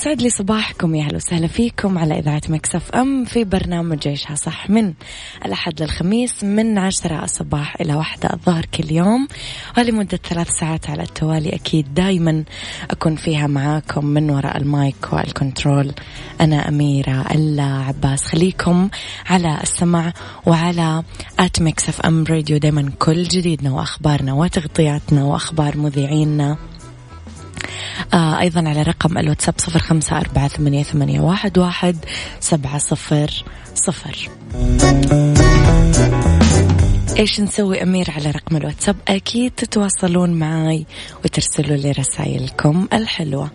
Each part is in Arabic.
يسعد لي صباحكم يا أهلا وسهلا فيكم على إذاعة Mix FM في برنامج عيشها صح من الأحد للخميس من عشرة الصباح إلى واحدة الظهر كل يوم. ولمده ثلاث ساعات على التوالي أكيد دائما أكون فيها معاكم من وراء ال mic وال control. أنا أميرة العباس خليكم على السمع وعلى at Mix FM Radio دائما كل جديدنا وأخبارنا وتغطياتنا وأخبار مذيعينا. آه أيضا على رقم الواتساب صفر خمسة أربعة ثمانية, ثمانية واحد, واحد سبعة صفر صفر. إيش نسوي أمير على رقم الواتساب؟ أكيد تتواصلون معي وترسلوا لي رسائلكم الحلوة.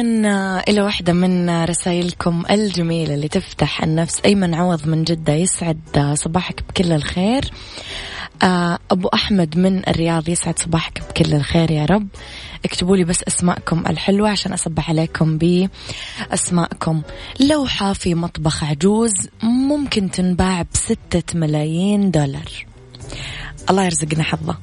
إذا إلى واحدة من رسائلكم الجميلة اللي تفتح النفس أيمن عوض من جدة يسعد صباحك بكل الخير. آه، أبو أحمد من الرياض يسعد صباحك بكل الخير يا رب. اكتبوا لي بس أسماءكم الحلوة عشان أصبح عليكم بأسماءكم. لوحة في مطبخ عجوز ممكن تنباع بستة ملايين دولار. الله يرزقنا حظه.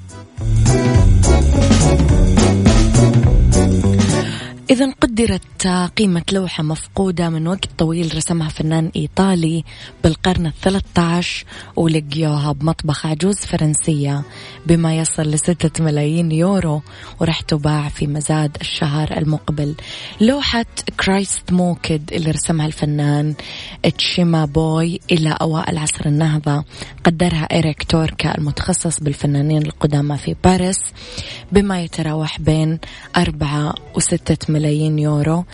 إذا قدرت قيمة لوحة مفقودة من وقت طويل رسمها فنان إيطالي بالقرن الثلاثة عشر ولقيوها بمطبخ عجوز فرنسية بما يصل لستة ملايين يورو وراح تباع في مزاد الشهر المقبل. لوحة Christ Mocked اللي رسمها الفنان تشيمابوي إلى أوائل عصر النهضة. قدرها إيريك توركا المتخصص بالفنانين القدامى في باريس بما يتراوح بين أربعة وستة ملايين يورو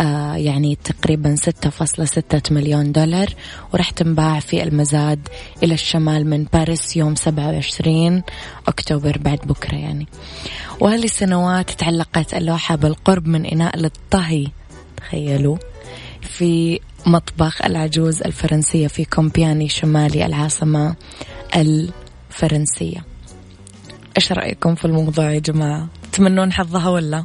آه يعني تقريبا ستة فاصلة ستة مليون دولار وراح تنباع في المزاد إلى الشمال من باريس يوم سبعة وعشرين أكتوبر بعد بكرة يعني. وهالسنوات تعلقت اللوحة بالقرب من إناء للطهي تخيلوا في مطبخ العجوز الفرنسية في كومبياني شمالي العاصمة الفرنسية. إيش رأيكم في الموضوع يا جماعة؟ تمنون حظها ولا؟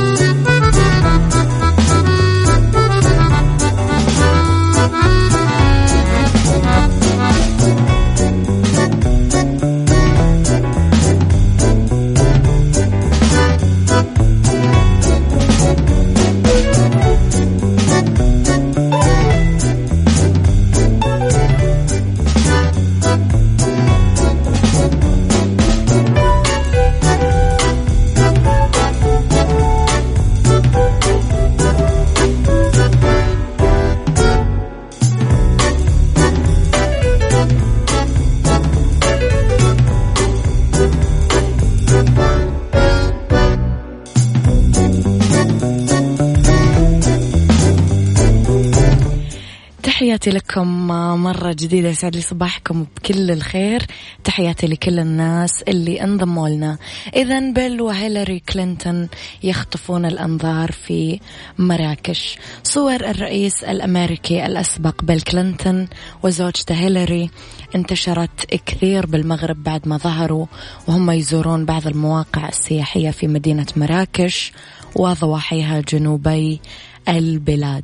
مرة جديدة يسعد لي صباحكم بكل الخير. تحياتي لكل الناس اللي انضموا لنا. إذا بيل وهيلاري كلينتون يخطفون الأنظار في مراكش. صور الرئيس الأمريكي الأسبق بيل كلينتون وزوجته هيلاري انتشرت كثير بالمغرب بعد ما ظهروا وهم يزورون بعض المواقع السياحية في مدينة مراكش وضواحيها جنوبي البلاد.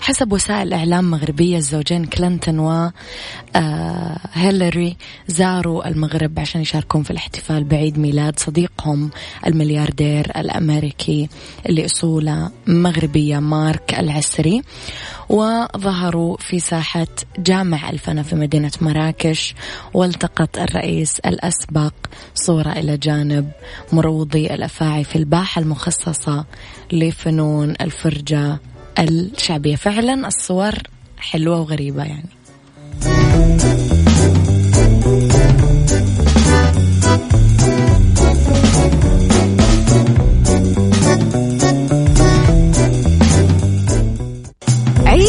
حسب وسائل إعلام مغربية الزوجين كلينتون وهيلاري آه، زاروا المغرب عشان يشاركون في الاحتفال بعيد ميلاد صديقهم الملياردير الأمريكي اللي أصوله مغربية مارك العسري. وظهروا في ساحة جامع الفنا في مدينة مراكش والتقط الرئيس الأسبق صورة إلى جانب مروضي الأفاعي في الباحة المخصصة لفنون الفرجة الشعبية. فعلا الصور حلوة وغريبة يعني.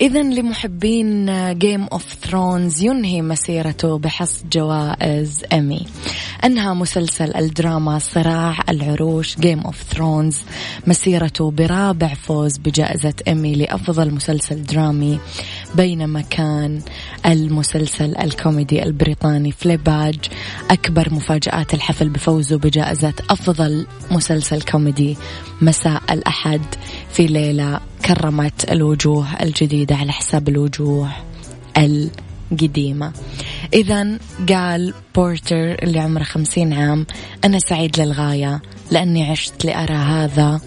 إذا لمحبين Game of Thrones ينهي مسيرته بحصد جوائز ايمي. أنهى مسلسل الدراما صراع العروش Game of Thrones مسيرته برابع فوز بجائزة ايمي لأفضل مسلسل درامي بينما كان المسلسل الكوميدي البريطاني Fleabag أكبر مفاجآت الحفل بفوزه بجائزة أفضل مسلسل كوميدي مساء الأحد في ليلة كرمت الوجوه الجديدة على حساب الوجوه القديمة. إذا قال بورتر اللي عمره خمسين عام أنا سعيد للغاية لأني عشت لأرى هذا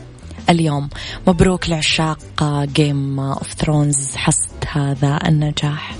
اليوم. مبروك لعشاق Game of Thrones حصد هذا النجاح.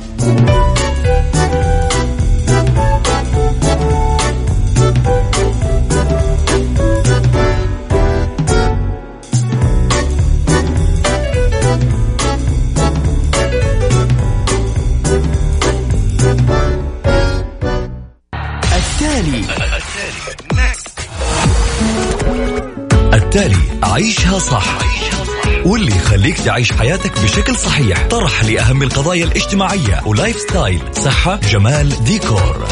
يخليك تعيش حياتك بشكل صحيح. طرح لأهم القضايا الاجتماعية ولايف ستايل. صحة جمال ديكور.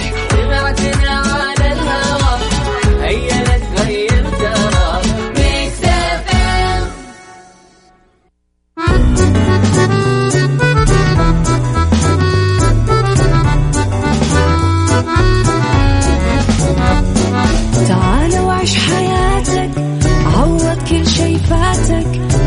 تعال وعيش حياتك عوض كل شي فاتك.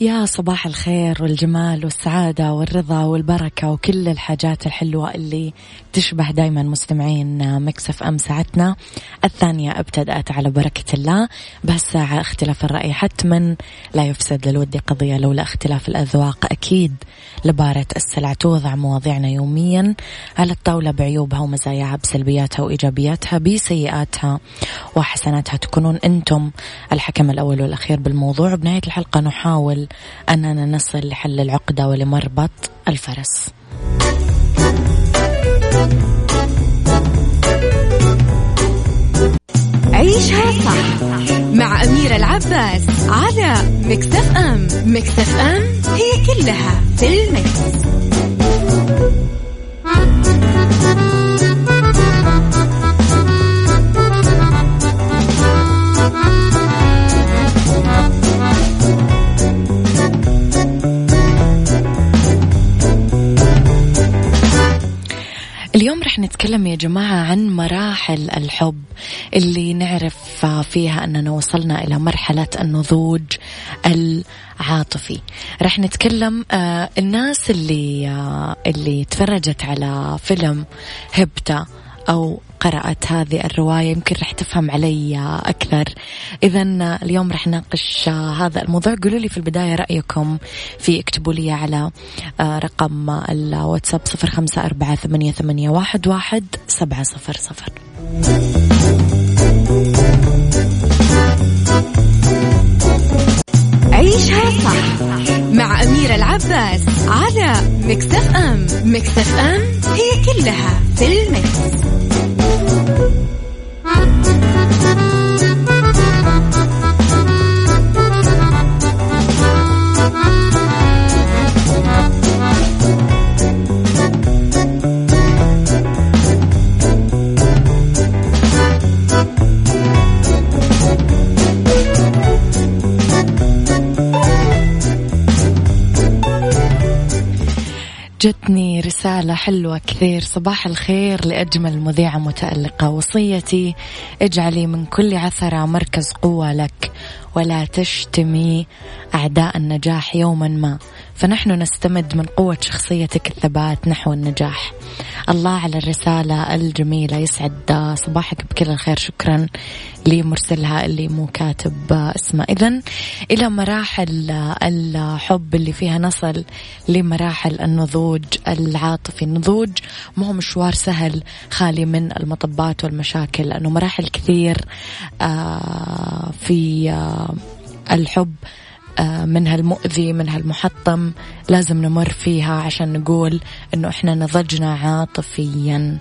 يا صباح الخير والجمال والسعادة والرضا والبركة وكل الحاجات الحلوة اللي تشبه دايما مستمعين Mix FM ساعتنا. الثانية أبتدأت على بركة الله. بهالساعة اختلاف الرأي حتما. لا يفسد للود قضية لولا اختلاف الأذواق. أكيد لبارة السلع توضع مواضيعنا يوميا. على الطاولة بعيوبها ومزاياها بسلبياتها وإيجابياتها بسيئاتها وحسناتها تكونون أنتم. الحكم الأول والأخير بالموضوع. بنهاية الحلقة نحاول أننا نصل لحل العقدة ولمربط الفرس عيشها صح مع أميرة العباس على مكتف أم مكتف أم هي كلها في المكس. رح نتكلم يا جماعة عن مراحل الحب اللي نعرف فيها أننا وصلنا إلى مرحلة النضوج العاطفي؟ رح نتكلم آه الناس اللي آه اللي تفرجت على فيلم هبتة أو قرأت هذه الرواية يمكن رح تفهم علي أكثر. إذا اليوم رح ناقش هذا الموضوع. قولوا لي في البداية رأيكم في اكتبوا لي على رقم الواتساب صفر خمسة أربعة ثمانية, ثمانية واحد, واحد سبعة صفر صفر. عيشها صح مع أميرة العباس على مكتف أم. مكتف أم هي كلها في المكس. Thank you. جتني رسالة حلوة كثير. صباح الخير لأجمل مذيعة متألقة. وصيتي اجعلي من كل عثرة مركز قوة لك ولا تشتمي أعداء النجاح يوما ما. فنحن نستمد من قوة شخصيتك الثبات نحو النجاح. الله على الرسالة الجميلة يسعد صباحك بكل الخير. شكرا لمرسلها اللي مو كاتب اسمه. إذا إلى مراحل الحب اللي فيها نصل لمراحل النضوج العاطفي. النضوج ما هو مشوار سهل خالي من المطبات والمشاكل لأنه مراحل كثير آه، في آه، الحب منها المؤذي منها المحطم لازم نمر فيها عشان نقول إنه إحنا نضجنا عاطفيا.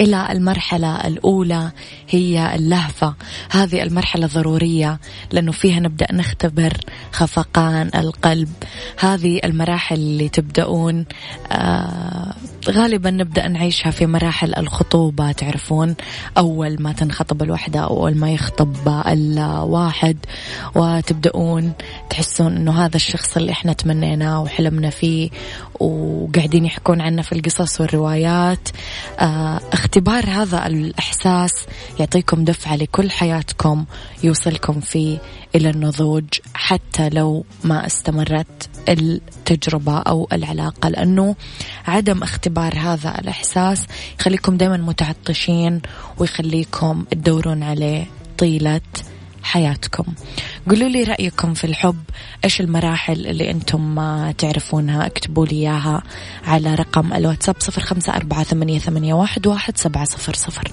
إلى المرحلة الأولى هي اللهفة. هذه المرحلة ضرورية لأنه فيها نبدأ نختبر خفقان القلب. هذه المراحل اللي تبدأون آه غالبا نبدأ نعيشها في مراحل الخطوبة تعرفون؟ أول ما تنخطب الوحدة أو أول ما يخطب الواحد وتبدأون تحسون أنه هذا الشخص اللي إحنا تمنيناه وحلمنا فيه وقاعدين يحكون عنه في القصص والروايات. آه اختبار هذا الإحساس يعطيكم دفعة لكل حياتكم يوصلكم فيه إلى النضوج حتى لو ما استمرت التجربة أو العلاقة لأنه عدم اختبار هذا الإحساس يخليكم دائما متعطشين ويخليكم تدورون عليه طيلة حياتكم. قولوا لي رأيكم في الحب إيش المراحل اللي أنتم ما تعرفونها؟ اكتبوا لي إياها على رقم الواتساب صفر خمسة أربعة ثمانية, ثمانية واحد, واحد سبعة صفر صفر.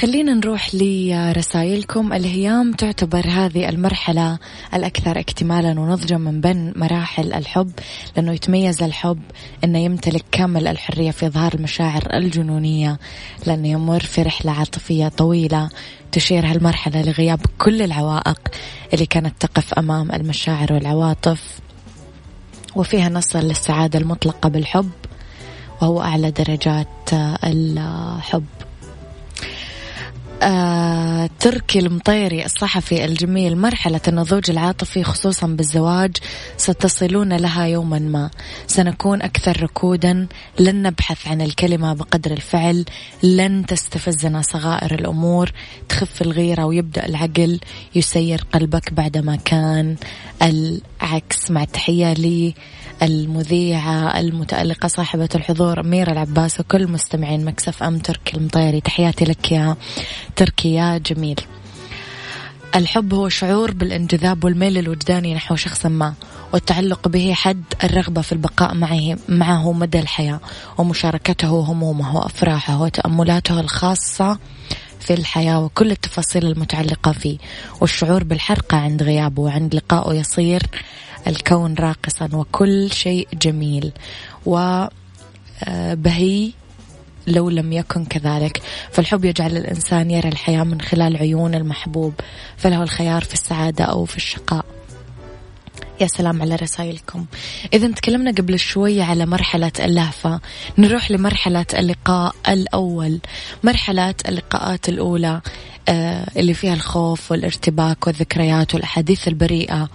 خلينا نروح لرسائلكم. الهيام تعتبر هذه المرحلة الأكثر اكتمالا ونضجا من بين مراحل الحب لأنه يتميز الحب أنه يمتلك كامل الحرية في إظهار المشاعر الجنونية لأنه يمر في رحلة عاطفية طويلة تشير هالمرحلة لغياب كل العوائق اللي كانت تقف أمام المشاعر والعواطف. وفيها نصل للسعادة المطلقة بالحب وهو أعلى درجات الحب. آه تركي المطيري الصحفي الجميل مرحلة النضوج العاطفي خصوصا بالزواج ستصلون لها يوما ما. سنكون أكثر ركودا لن نبحث عن الكلمة بقدر الفعل لن تستفزنا صغائر الأمور. تخف الغيرة ويبدأ العقل يسير قلبك بعدما كان. العكس مع التحية لي المذيعة المتألقة صاحبة الحضور أميرة العباس وكل مستمعين مكسف أم تركي المطيري. تحياتي لك يا تركي يا جميل. الحب هو شعور بالانجذاب والميل الوجداني نحو شخص ما والتعلق به حد الرغبة في البقاء معه, معه مدى الحياة ومشاركته همومه وأفراحه وتأملاته الخاصة في الحياة وكل التفاصيل المتعلقة فيه. والشعور بالحرقة عند غيابه وعند لقائه يصير الكون راقصا وكل شيء جميل. وبهي لو لم يكن كذلك. فالحب يجعل الإنسان يرى الحياة من خلال عيون المحبوب فله الخيار في السعادة أو في الشقاء. يا سلام على رسائلكم. إذا تكلمنا قبل شوي على مرحلة اللهفة. نروح لمرحلة اللقاء الأول. مرحلة اللقاءات الأولى. اللي فيها الخوف والارتباك والذكريات والأحاديث البريئة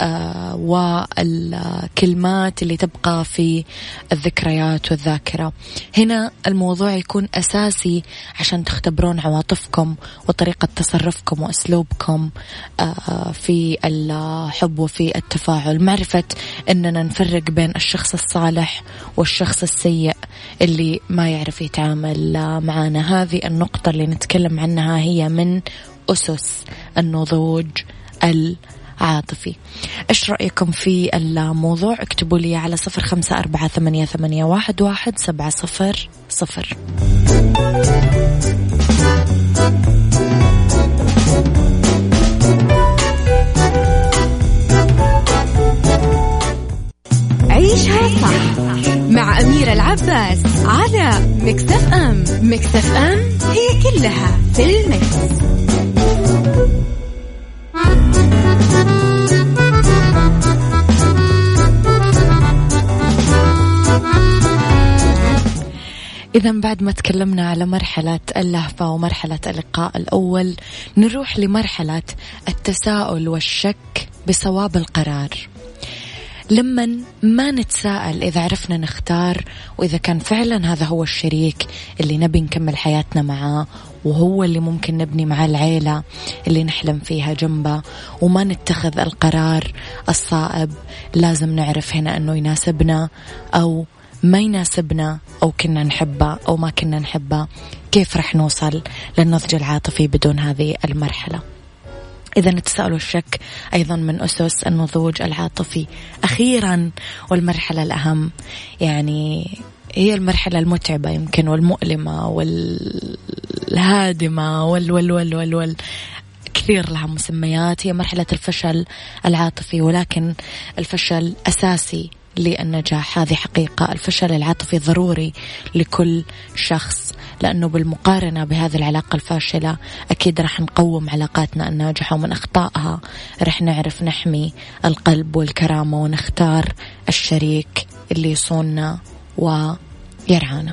آه، والكلمات اللي تبقى في الذكريات والذاكرة. هنا الموضوع يكون أساسي عشان تختبرون عواطفكم وطريقة تصرفكم وأسلوبكم آه، في الحب وفي التفاعل. معرفة أننا نفرق بين الشخص الصالح والشخص السيء اللي ما يعرف يتعامل معنا هذه النقطة اللي نتكلم عنها هي من أسس النضوج العاطفي. إيش رأيكم في الموضوع؟ اكتبوا لي على صفر خمسة أربعة ثمانية, ثمانية واحد, واحد سبعة صفر صفر. عيشها صح. مع أميرة العباس على مكتف أم مكتف أم هي كلها في المكس. إذا بعد ما تكلمنا على مرحلة اللهفة ومرحلة اللقاء الأول نروح لمرحلة التساؤل والشك بصواب القرار لما ما نتساءل إذا عرفنا نختار وإذا كان فعلا هذا هو الشريك اللي نبي نكمل حياتنا معاه وهو اللي ممكن نبني معاه العيلة اللي نحلم فيها جنبه وما نتخذ القرار الصائب لازم نعرف هنا أنه يناسبنا أو ما يناسبنا أو كنا نحبه أو ما كنا نحبه. كيف رح نوصل للنضج العاطفي بدون هذه المرحلة؟ إذا التساؤل والشك أيضا من أسس النضوج العاطفي. أخيرا والمرحلة الأهم يعني هي المرحلة المتعبة يمكن والمؤلمة والهادمة وال وال وال وال, وال كثير لها مسميات. هي مرحلة الفشل العاطفي ولكن الفشل أساسي للنجاح. هذه حقيقة. الفشل العاطفي ضروري لكل شخص. لأنه بالمقارنة بهذه العلاقة الفاشلة أكيد راح نقوم علاقاتنا الناجحة ومن أخطائها. راح نعرف نحمي القلب والكرامة ونختار الشريك اللي يصوننا ويرعانا.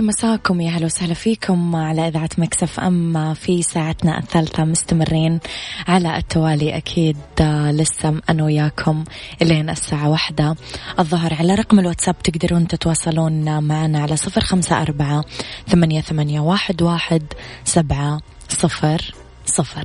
لي مساكم يا أهلا وسهلا فيكم على إذاعة مكسف أم في ساعتنا الثالثة مستمرين على التوالي أكيد لسه أنا وياكم إلين الساعة واحدة. الظهر على رقم الواتساب تقدرون تتواصلون معنا على صفر خمسة أربعة ثمانية, ثمانية واحد, واحد سبعة صفر صفر.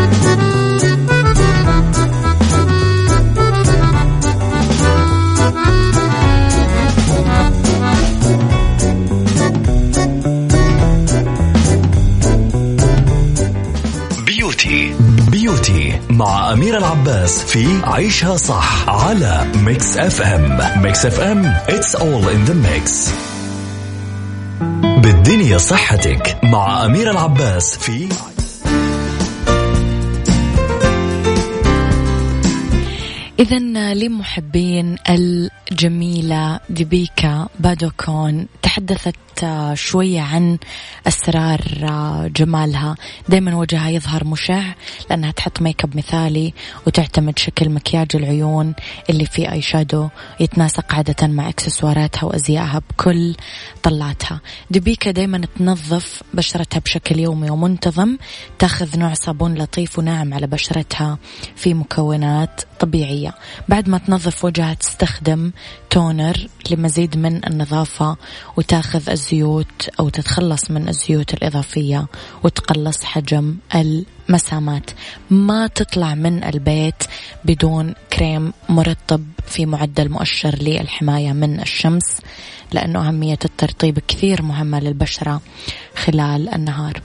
مع أميرة العباس في عيشها صح على Mix FM Mix FM it's all in the mix. بالدنيا صحتك مع أميرة العباس في إذا لمحبين الجميلة ديبيكا بادوكون تحدثت شوية عن أسرار جمالها. دايما وجهها يظهر مشع لأنها تحط make up مثالي وتعتمد شكل مكياج العيون اللي فيه eye shadow يتناسق عادة مع إكسسواراتها وأزيائها بكل طلاتها دبيكا دايما تنظف بشرتها بشكل يومي ومنتظم تأخذ نوع صابون لطيف وناعم على بشرتها في مكونات طبيعية. بعد ما تنظف وجهها تستخدم toner لمزيد من النظافة وتاخذ الزيوت أو تتخلص من الزيوت الإضافية وتقلص حجم المسامات. ما تطلع من البيت بدون كريم مرطب في معدل مؤشر للحماية من الشمس لأنه أهمية الترطيب كثير مهمة للبشرة خلال النهار.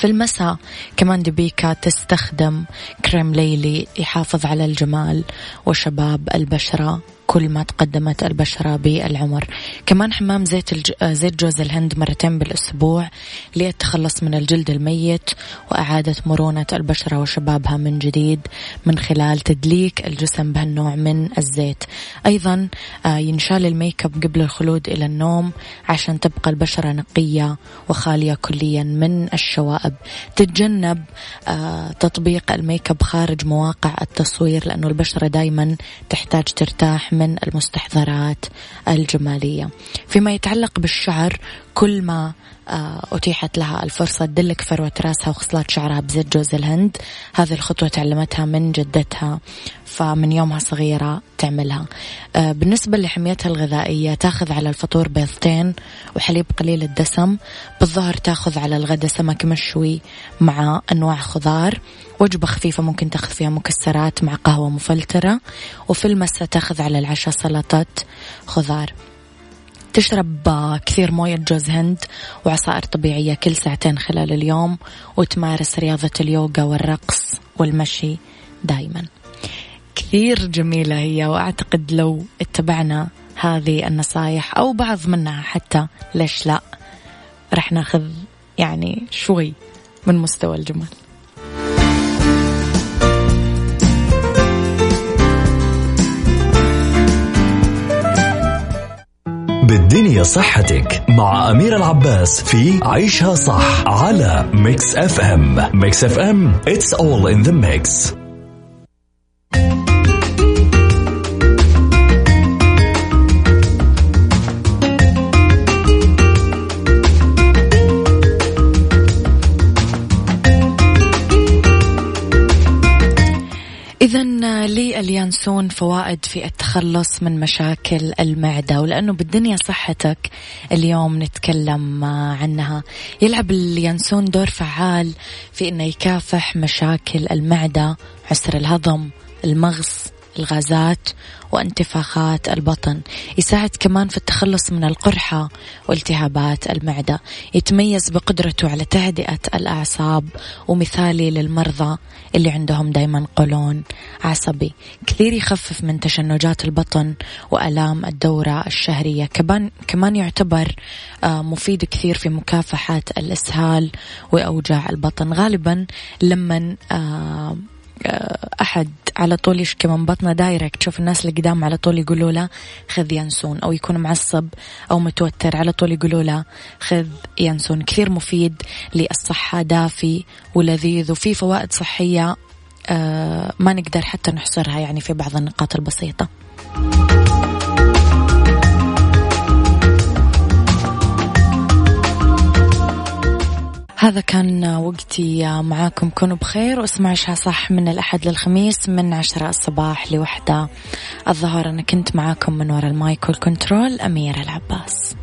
في المساء. كمان دبيكا تستخدم كريم ليلي يحافظ على الجمال وشباب البشرة. كل ما تقدمت البشرة بالعمر. كمان حمام زيت الج... زيت جوز الهند مرتين بالأسبوع للتخلص من الجلد الميت وإعادة مرونة البشرة وشبابها من جديد من خلال تدليك الجسم بهالنوع من الزيت. أيضا آه، ينشال ال make up قبل الخلود إلى النوم عشان تبقى البشرة نقية وخالية كليا من الشوائب. تتجنب آه، تطبيق الميك اب خارج مواقع التصوير لأنه البشرة دايما تحتاج ترتاح من المستحضرات الجمالية. فيما يتعلق بالشعر كل ما آه، أتيحت لها الفرصة تدلك فروة راسها وخصلات شعرها بزيت جوز الهند. هذه الخطوة تعلمتها من جدتها فمن يومها صغيرة تعملها. آه، بالنسبة لحميتها الغذائية تاخذ على الفطور بيضتين وحليب قليل الدسم. بالظهر تاخذ على الغداء سمك مشوي مع أنواع خضار. وجبة خفيفة ممكن تاخذ فيها مكسرات مع قهوة مفلترة. وفي المساء تاخذ على العشاء سلطة خضار. تشرب كثير موية جوز هند وعصائر طبيعية كل ساعتين خلال اليوم. وتمارس رياضة اليوغا والرقص والمشي دايما. كثير جميلة هي وأعتقد لو اتبعنا هذه النصايح أو بعض منها حتى ليش لا رح ناخذ يعني شوي من مستوى الجمال. بالدنيا صحتك مع أميرة العباس في عيشها صح على Mix FM Mix FM it's all in the mix. لليانسون فوائد في التخلص من مشاكل المعدة ولأنه بالدنيا صحتك اليوم نتكلم عنها. يلعب اليانسون دور فعال في أنه يكافح مشاكل المعدة عسر الهضم المغص. الغازات وانتفاخات البطن يساعد كمان في التخلص من القرحة والتهابات المعدة. يتميز بقدرته على تهدئة الأعصاب ومثالي للمرضى اللي عندهم دايما قولون عصبي. كثير يخفف من تشنجات البطن وألام الدورة الشهرية. كمان كمان يعتبر آه، مفيد كثير في مكافحة الإسهال وأوجاع البطن. غالبا لما آه، أحد على طول يشكي من بطنه دايركت تشوف الناس اللي قدام على طول يقولوا له خذ ينسون أو يكون معصب أو متوتر على طول يقولوا له خذ ينسون. كثير مفيد للصحة دافي ولذيذ وفي فوائد صحية آه، ما نقدر حتى نحصرها يعني في بعض النقاط البسيطة. هذا كان وقتي معاكم. كونوا بخير واسمعوا عشاء صح من الأحد للخميس من عشرة الصباح لوحدة. الظهر أنا كنت معاكم من وراء المايك والكنترول أميرة العباس.